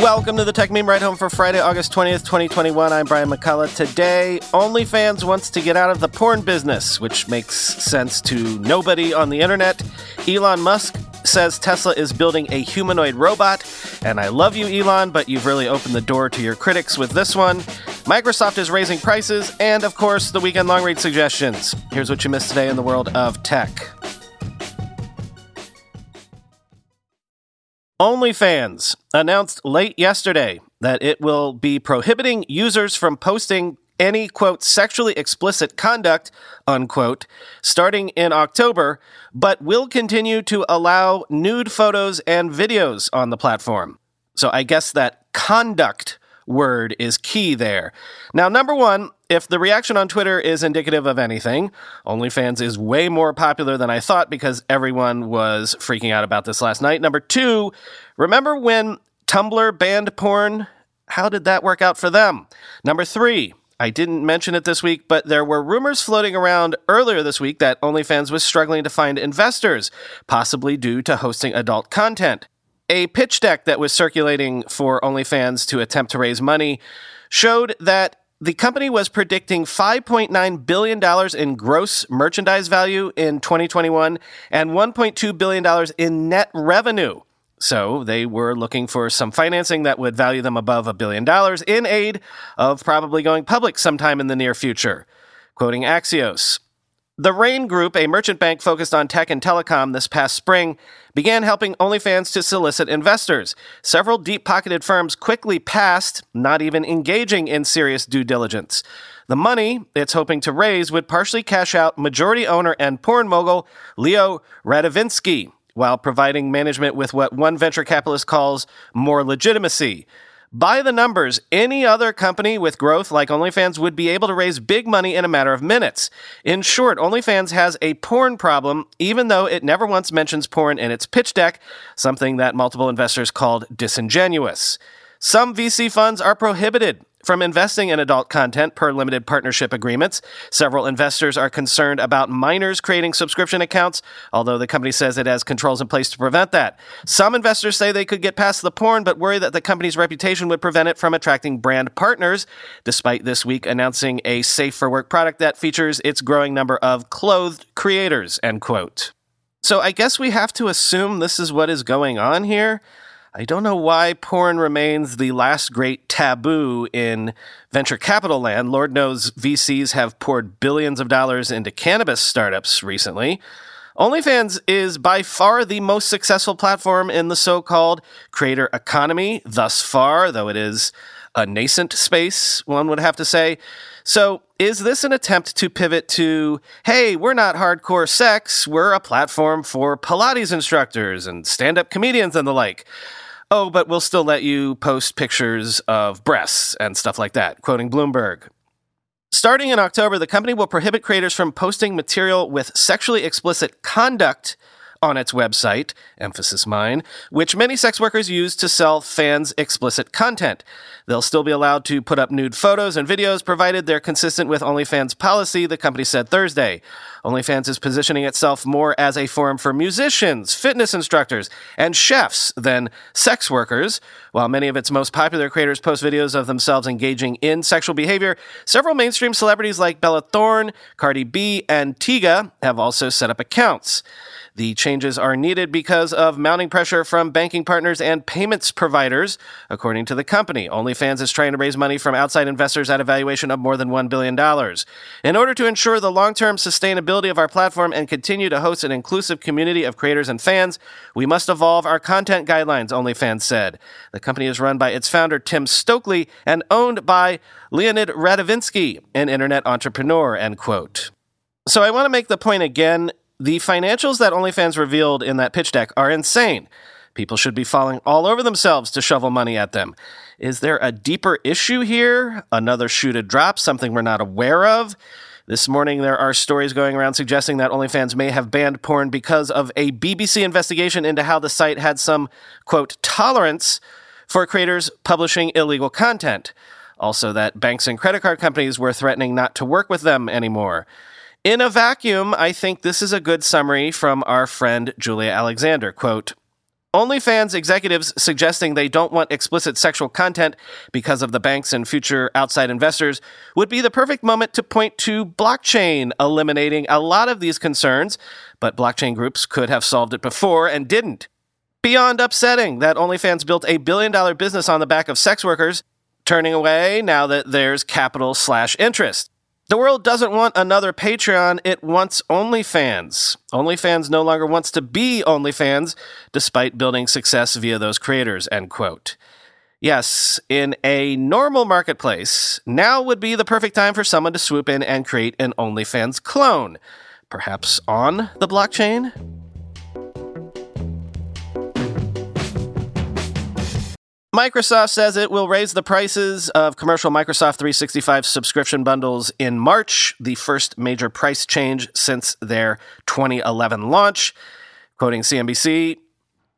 Welcome to the Techmeme Ride Home for Friday, August 20th, 2021. I'm Brian McCullough. Today, OnlyFans wants to get out of the porn business, which makes sense to nobody on the internet. Elon Musk says Tesla is building a humanoid robot. And I love you, Elon, but you've really opened the door to your critics with this one. Microsoft is raising prices, and of course, the weekend long read suggestions. Here's what you missed today in the world of tech. OnlyFans announced late yesterday that it will be prohibiting users from posting any quote sexually explicit conduct unquote starting in October but will continue to allow nude photos and videos on the platform. So I guess that conduct word is key there. Now number 1, if the reaction on Twitter is indicative of anything, OnlyFans is way more popular than I thought because everyone was freaking out about this last night. Number two, remember when Tumblr banned porn? How did that work out for them? Number three, I didn't mention it this week, but there were rumors floating around earlier this week that OnlyFans was struggling to find investors, possibly due to hosting adult content. A pitch deck that was circulating for OnlyFans to attempt to raise money showed that the company was predicting $5.9 billion in gross merchandise value in 2021 and $1.2 billion in net revenue. So they were looking for some financing that would value them above a billion dollars in aid of probably going public sometime in the near future. Quoting Axios. The Raine Group, a merchant bank focused on tech and telecom this past spring, began helping OnlyFans to solicit investors. Several deep pocketed firms quickly passed, not even engaging in serious due diligence. The money it's hoping to raise would partially cash out majority owner and porn mogul Leo Radvinsky, while providing management with what one venture capitalist calls more legitimacy. By the numbers, any other company with growth like OnlyFans would be able to raise big money in a matter of minutes. In short, OnlyFans has a porn problem, even though it never once mentions porn in its pitch deck, something that multiple investors called disingenuous. Some VC funds are prohibited from investing in adult content per limited partnership agreements. Several investors are concerned about minors creating subscription accounts, although the company says it has controls in place to prevent that. Some investors say they could get past the porn, but worry that the company's reputation would prevent it from attracting brand partners, despite this week announcing a safe for work product that features its growing number of clothed creators, end quote. So I guess we have to assume this is what is going on here. I don't know why porn remains the last great taboo in venture capital land. Lord knows VCs have poured billions of dollars into cannabis startups recently. OnlyFans is by far the most successful platform in the so called creator economy thus far, though it is a nascent space, one would have to say. So, is this an attempt to pivot to, hey, we're not hardcore sex, we're a platform for Pilates instructors and stand up comedians and the like? Oh, but we'll still let you post pictures of breasts and stuff like that, quoting Bloomberg. Starting in October, the company will prohibit creators from posting material with sexually explicit conduct on its website, emphasis mine, which many sex workers use to sell fans explicit content. They'll still be allowed to put up nude photos and videos provided they're consistent with OnlyFans policy, the company said Thursday. OnlyFans is positioning itself more as a forum for musicians, fitness instructors, and chefs than sex workers. While many of its most popular creators post videos of themselves engaging in sexual behavior, several mainstream celebrities like Bella Thorne, Cardi B, and Tyga have also set up accounts. The changes are needed because of mounting pressure from banking partners and payments providers, according to the company. OnlyFans is trying to raise money from outside investors at a valuation of more than $1 billion. In order to ensure the long term sustainability of our platform and continue to host an inclusive community of creators and fans, we must evolve our content guidelines, OnlyFans said. The company is run by its founder, Tim Stokely, and owned by Leonid Radvinsky, an internet entrepreneur, end quote. So I want to make the point again the financials that OnlyFans revealed in that pitch deck are insane. People should be falling all over themselves to shovel money at them. Is there a deeper issue here? Another shoe to drop? Something we're not aware of? This morning, there are stories going around suggesting that OnlyFans may have banned porn because of a BBC investigation into how the site had some, quote, tolerance for creators publishing illegal content. Also, that banks and credit card companies were threatening not to work with them anymore. In a vacuum, I think this is a good summary from our friend Julia Alexander. Quote, OnlyFans executives suggesting they don't want explicit sexual content because of the banks and future outside investors would be the perfect moment to point to blockchain eliminating a lot of these concerns, but blockchain groups could have solved it before and didn't. Beyond upsetting that OnlyFans built a billion dollar business on the back of sex workers, turning away now that there's capital slash interest. The world doesn't want another Patreon, it wants OnlyFans. OnlyFans no longer wants to be OnlyFans, despite building success via those creators, end quote. Yes, in a normal marketplace, now would be the perfect time for someone to swoop in and create an OnlyFans clone. Perhaps on the blockchain? Microsoft says it will raise the prices of commercial Microsoft 365 subscription bundles in March, the first major price change since their 2011 launch. Quoting CNBC,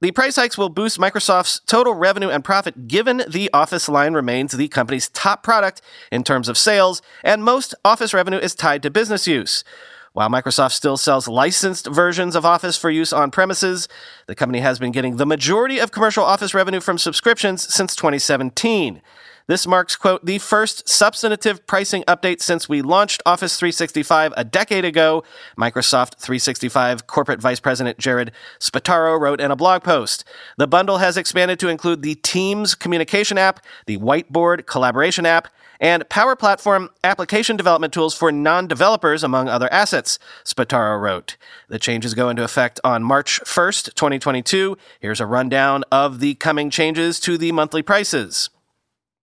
the price hikes will boost Microsoft's total revenue and profit given the Office line remains the company's top product in terms of sales, and most Office revenue is tied to business use. While Microsoft still sells licensed versions of Office for use on premises, the company has been getting the majority of commercial Office revenue from subscriptions since 2017. This marks, quote, the first substantive pricing update since we launched Office 365 a decade ago, Microsoft 365 corporate vice president Jared Spataro wrote in a blog post. The bundle has expanded to include the Teams communication app, the Whiteboard collaboration app, and Power Platform application development tools for non developers, among other assets, Spataro wrote. The changes go into effect on March 1st, 2022. Here's a rundown of the coming changes to the monthly prices.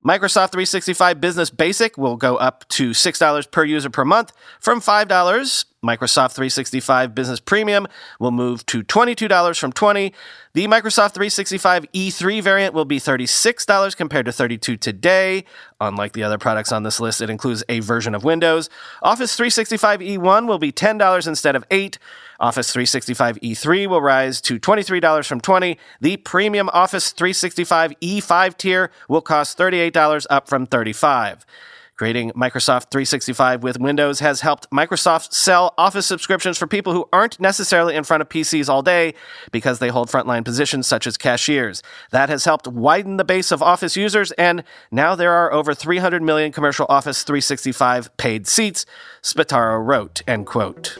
Microsoft 365 Business Basic will go up to $6 per user per month from $5. Microsoft 365 Business Premium will move to $22 from 20. The Microsoft 365 E3 variant will be $36 compared to 32 today. Unlike the other products on this list, it includes a version of Windows. Office 365 E1 will be $10 instead of 8. Office 365 E3 will rise to $23 from 20. The premium Office 365 E5 tier will cost $38 up from 35. Creating Microsoft 365 with Windows has helped Microsoft sell Office subscriptions for people who aren't necessarily in front of PCs all day because they hold frontline positions such as cashiers. That has helped widen the base of Office users, and now there are over 300 million commercial Office 365 paid seats, Spataro wrote, end quote.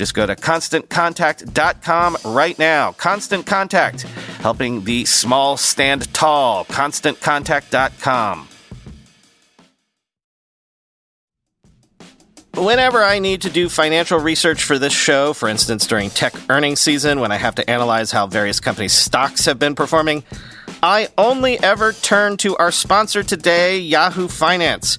Just go to constantcontact.com right now. Constant Contact, helping the small stand tall. ConstantContact.com. Whenever I need to do financial research for this show, for instance during tech earnings season when I have to analyze how various companies' stocks have been performing, I only ever turn to our sponsor today, Yahoo Finance.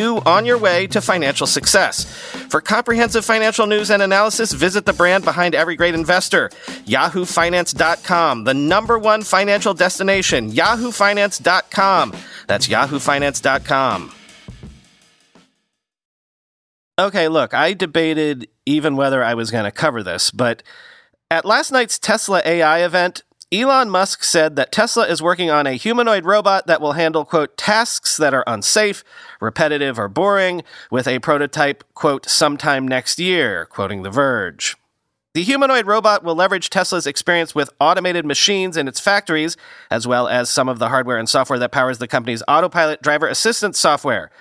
on your way to financial success. For comprehensive financial news and analysis, visit the brand behind every great investor, yahoofinance.com, the number one financial destination, yahoofinance.com. That's yahoofinance.com. Okay, look, I debated even whether I was going to cover this, but at last night's Tesla AI event, Elon Musk said that Tesla is working on a humanoid robot that will handle, quote, tasks that are unsafe, repetitive, or boring, with a prototype, quote, sometime next year, quoting The Verge. The humanoid robot will leverage Tesla's experience with automated machines in its factories, as well as some of the hardware and software that powers the company's autopilot driver assistance software.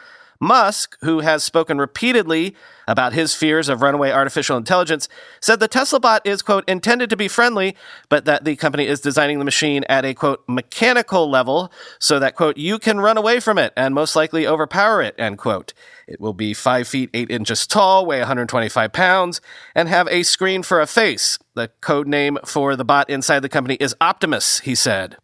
Musk, who has spoken repeatedly about his fears of runaway artificial intelligence, said the Tesla bot is, quote, intended to be friendly, but that the company is designing the machine at a, quote, mechanical level so that, quote, you can run away from it and most likely overpower it, end quote. It will be 5 feet 8 inches tall, weigh 125 pounds, and have a screen for a face. The code name for the bot inside the company is Optimus, he said.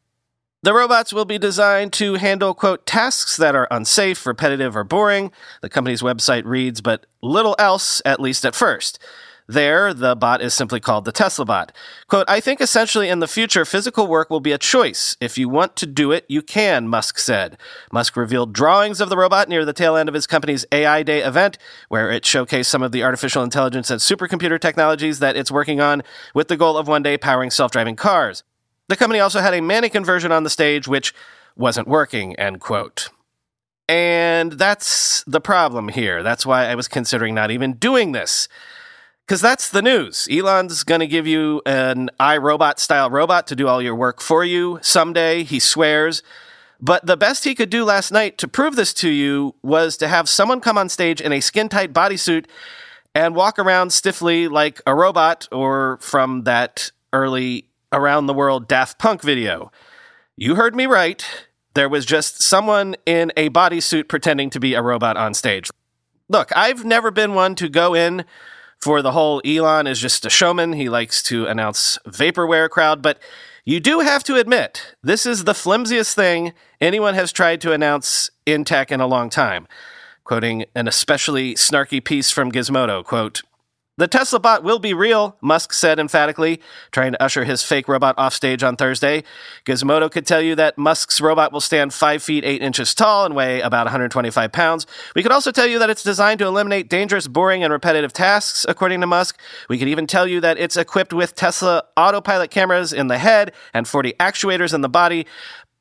The robots will be designed to handle, quote, tasks that are unsafe, repetitive, or boring. The company's website reads, but little else, at least at first. There, the bot is simply called the Tesla bot. Quote, I think essentially in the future, physical work will be a choice. If you want to do it, you can, Musk said. Musk revealed drawings of the robot near the tail end of his company's AI Day event, where it showcased some of the artificial intelligence and supercomputer technologies that it's working on with the goal of one day powering self driving cars. The company also had a mannequin version on the stage, which wasn't working, end quote. And that's the problem here. That's why I was considering not even doing this. Because that's the news. Elon's going to give you an iRobot style robot to do all your work for you someday, he swears. But the best he could do last night to prove this to you was to have someone come on stage in a skin tight bodysuit and walk around stiffly like a robot or from that early around the world Daft Punk video. You heard me right. There was just someone in a bodysuit pretending to be a robot on stage. Look, I've never been one to go in for the whole Elon is just a showman. He likes to announce vaporware crowd, but you do have to admit, this is the flimsiest thing anyone has tried to announce in tech in a long time. Quoting an especially snarky piece from Gizmodo, quote, the Tesla bot will be real, Musk said emphatically, trying to usher his fake robot off stage on Thursday. Gizmodo could tell you that Musk's robot will stand 5 feet 8 inches tall and weigh about 125 pounds. We could also tell you that it's designed to eliminate dangerous, boring, and repetitive tasks, according to Musk. We could even tell you that it's equipped with Tesla autopilot cameras in the head and 40 actuators in the body,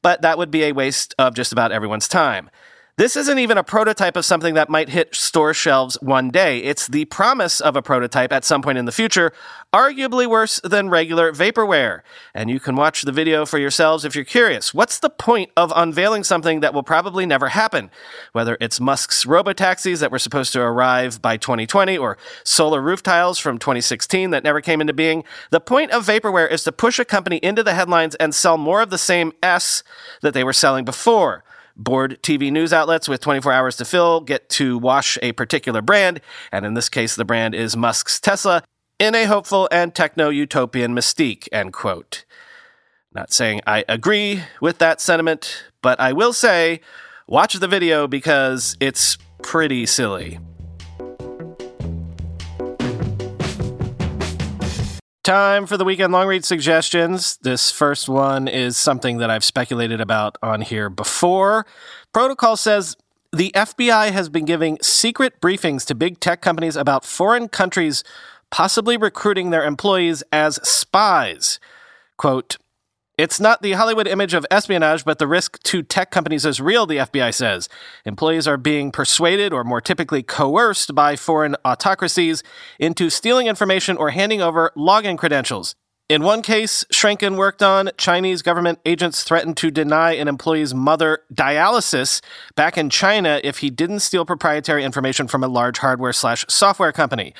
but that would be a waste of just about everyone's time. This isn't even a prototype of something that might hit store shelves one day. It's the promise of a prototype at some point in the future, arguably worse than regular vaporware. And you can watch the video for yourselves if you're curious. What's the point of unveiling something that will probably never happen? Whether it's Musk's robotaxis that were supposed to arrive by 2020 or solar roof tiles from 2016 that never came into being, the point of vaporware is to push a company into the headlines and sell more of the same S that they were selling before. Bored TV news outlets with 24 hours to fill get to wash a particular brand, and in this case, the brand is Musk's Tesla, in a hopeful and techno utopian mystique, end quote. Not saying I agree with that sentiment, but I will say watch the video because it's pretty silly. Time for the weekend long read suggestions. This first one is something that I've speculated about on here before. Protocol says the FBI has been giving secret briefings to big tech companies about foreign countries possibly recruiting their employees as spies. Quote, it's not the Hollywood image of espionage, but the risk to tech companies is real, the FBI says. Employees are being persuaded, or more typically coerced, by foreign autocracies into stealing information or handing over login credentials. In one case Schrenken worked on, Chinese government agents threatened to deny an employee's mother dialysis back in China if he didn't steal proprietary information from a large hardware slash software company.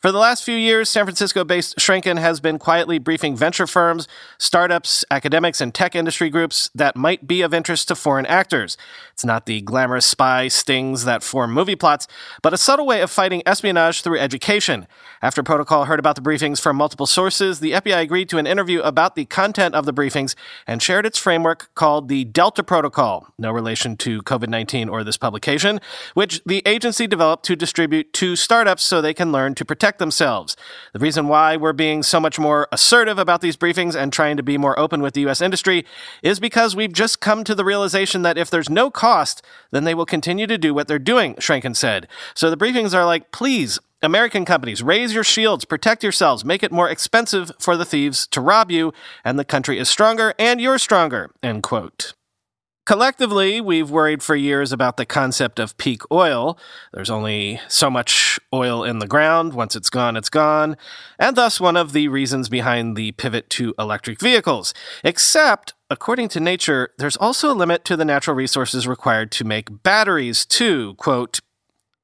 For the last few years, San Francisco based Shrinkin has been quietly briefing venture firms, startups, academics, and tech industry groups that might be of interest to foreign actors. It's not the glamorous spy stings that form movie plots, but a subtle way of fighting espionage through education. After Protocol heard about the briefings from multiple sources, the FBI agreed to an interview about the content of the briefings and shared its framework called the Delta Protocol, no relation to COVID 19 or this publication, which the agency developed to distribute to startups so they can learn to protect protect themselves. The reason why we're being so much more assertive about these briefings and trying to be more open with the U.S. industry is because we've just come to the realization that if there's no cost, then they will continue to do what they're doing, Shrinkin said. So the briefings are like, please, American companies, raise your shields, protect yourselves, make it more expensive for the thieves to rob you, and the country is stronger and you're stronger, end quote. Collectively, we've worried for years about the concept of peak oil. There's only so much oil in the ground. Once it's gone, it's gone. And thus, one of the reasons behind the pivot to electric vehicles. Except, according to nature, there's also a limit to the natural resources required to make batteries, too. Quote,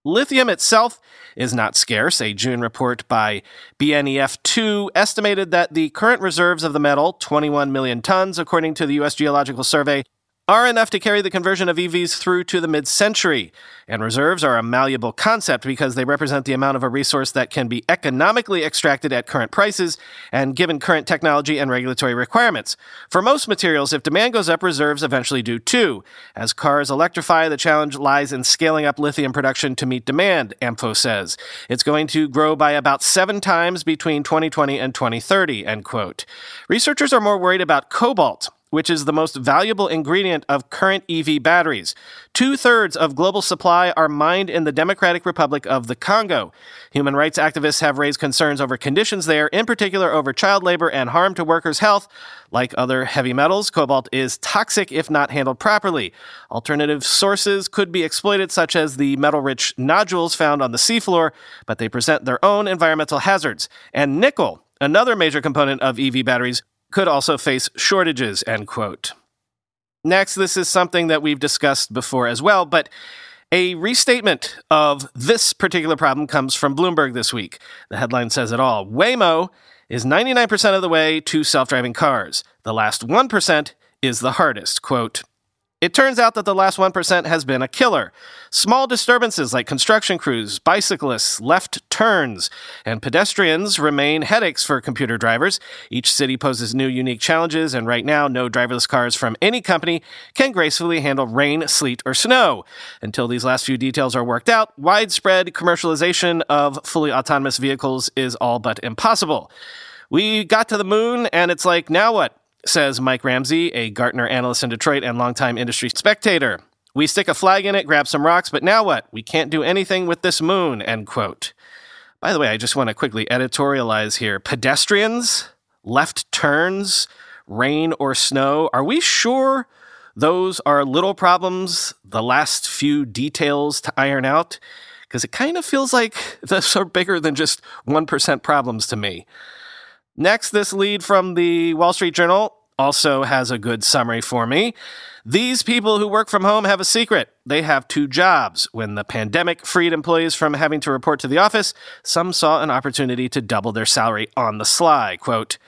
Lithium itself is not scarce. A June report by BNEF2 estimated that the current reserves of the metal, 21 million tons, according to the U.S. Geological Survey, are enough to carry the conversion of EVs through to the mid century. And reserves are a malleable concept because they represent the amount of a resource that can be economically extracted at current prices and given current technology and regulatory requirements. For most materials, if demand goes up, reserves eventually do too. As cars electrify, the challenge lies in scaling up lithium production to meet demand, AMFO says. It's going to grow by about seven times between 2020 and 2030, end quote. Researchers are more worried about cobalt which is the most valuable ingredient of current EV batteries. Two thirds of global supply are mined in the Democratic Republic of the Congo. Human rights activists have raised concerns over conditions there, in particular over child labor and harm to workers' health. Like other heavy metals, cobalt is toxic if not handled properly. Alternative sources could be exploited, such as the metal rich nodules found on the seafloor, but they present their own environmental hazards. And nickel, another major component of EV batteries, could also face shortages, end quote. Next, this is something that we've discussed before as well, but a restatement of this particular problem comes from Bloomberg this week. The headline says it all Waymo is 99% of the way to self driving cars. The last 1% is the hardest. Quote, it turns out that the last 1% has been a killer. Small disturbances like construction crews, bicyclists, left turns, and pedestrians remain headaches for computer drivers. Each city poses new, unique challenges, and right now, no driverless cars from any company can gracefully handle rain, sleet, or snow. Until these last few details are worked out, widespread commercialization of fully autonomous vehicles is all but impossible. We got to the moon, and it's like, now what? Says Mike Ramsey, a Gartner analyst in Detroit and longtime industry spectator. We stick a flag in it, grab some rocks, but now what? We can't do anything with this moon, end quote. By the way, I just want to quickly editorialize here. Pedestrians, left turns, rain or snow, are we sure those are little problems, the last few details to iron out? Because it kind of feels like those are bigger than just 1% problems to me. Next, this lead from the Wall Street Journal also has a good summary for me. These people who work from home have a secret. They have two jobs. When the pandemic freed employees from having to report to the office, some saw an opportunity to double their salary on the sly. Quote,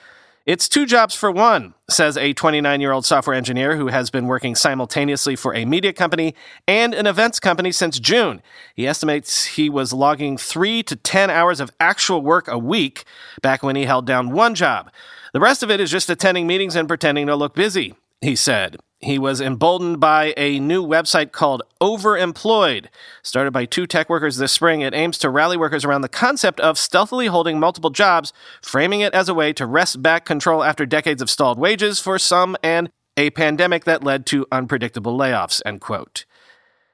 it's two jobs for one, says a 29 year old software engineer who has been working simultaneously for a media company and an events company since June. He estimates he was logging three to 10 hours of actual work a week back when he held down one job. The rest of it is just attending meetings and pretending to look busy, he said. He was emboldened by a new website called Overemployed. Started by two tech workers this spring, it aims to rally workers around the concept of stealthily holding multiple jobs, framing it as a way to wrest back control after decades of stalled wages for some and a pandemic that led to unpredictable layoffs, end quote.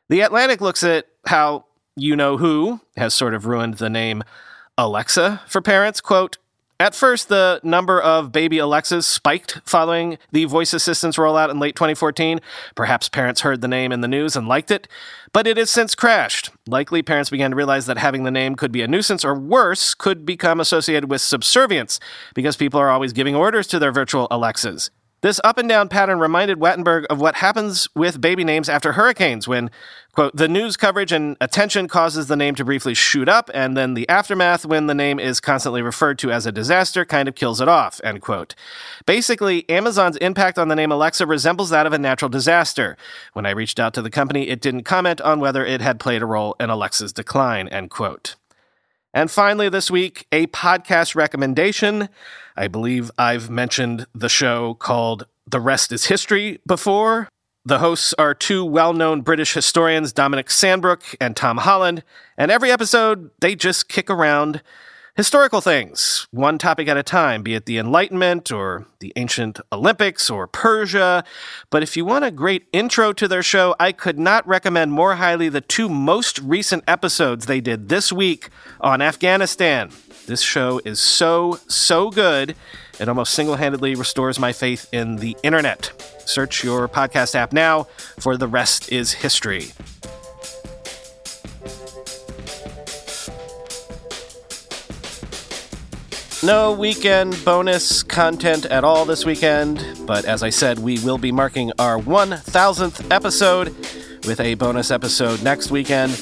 The Atlantic looks at how you know who has sort of ruined the name Alexa for parents. Quote, at first, the number of baby Alexas spiked following the voice assistant's rollout in late 2014. Perhaps parents heard the name in the news and liked it, but it has since crashed. Likely, parents began to realize that having the name could be a nuisance, or worse, could become associated with subservience because people are always giving orders to their virtual Alexas. This up and down pattern reminded Wattenberg of what happens with baby names after hurricanes when, quote, the news coverage and attention causes the name to briefly shoot up, and then the aftermath when the name is constantly referred to as a disaster kind of kills it off, end quote. Basically, Amazon's impact on the name Alexa resembles that of a natural disaster. When I reached out to the company, it didn't comment on whether it had played a role in Alexa's decline, end quote. And finally, this week, a podcast recommendation. I believe I've mentioned the show called The Rest is History before. The hosts are two well known British historians, Dominic Sandbrook and Tom Holland, and every episode they just kick around historical things, one topic at a time, be it the Enlightenment or the ancient Olympics or Persia. But if you want a great intro to their show, I could not recommend more highly the two most recent episodes they did this week on Afghanistan. This show is so, so good. It almost single handedly restores my faith in the internet. Search your podcast app now for The Rest is History. No weekend bonus content at all this weekend, but as I said, we will be marking our 1000th episode with a bonus episode next weekend.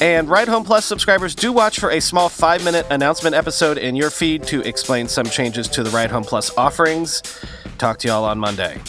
And Ride Home Plus subscribers do watch for a small five minute announcement episode in your feed to explain some changes to the Ride Home Plus offerings. Talk to y'all on Monday.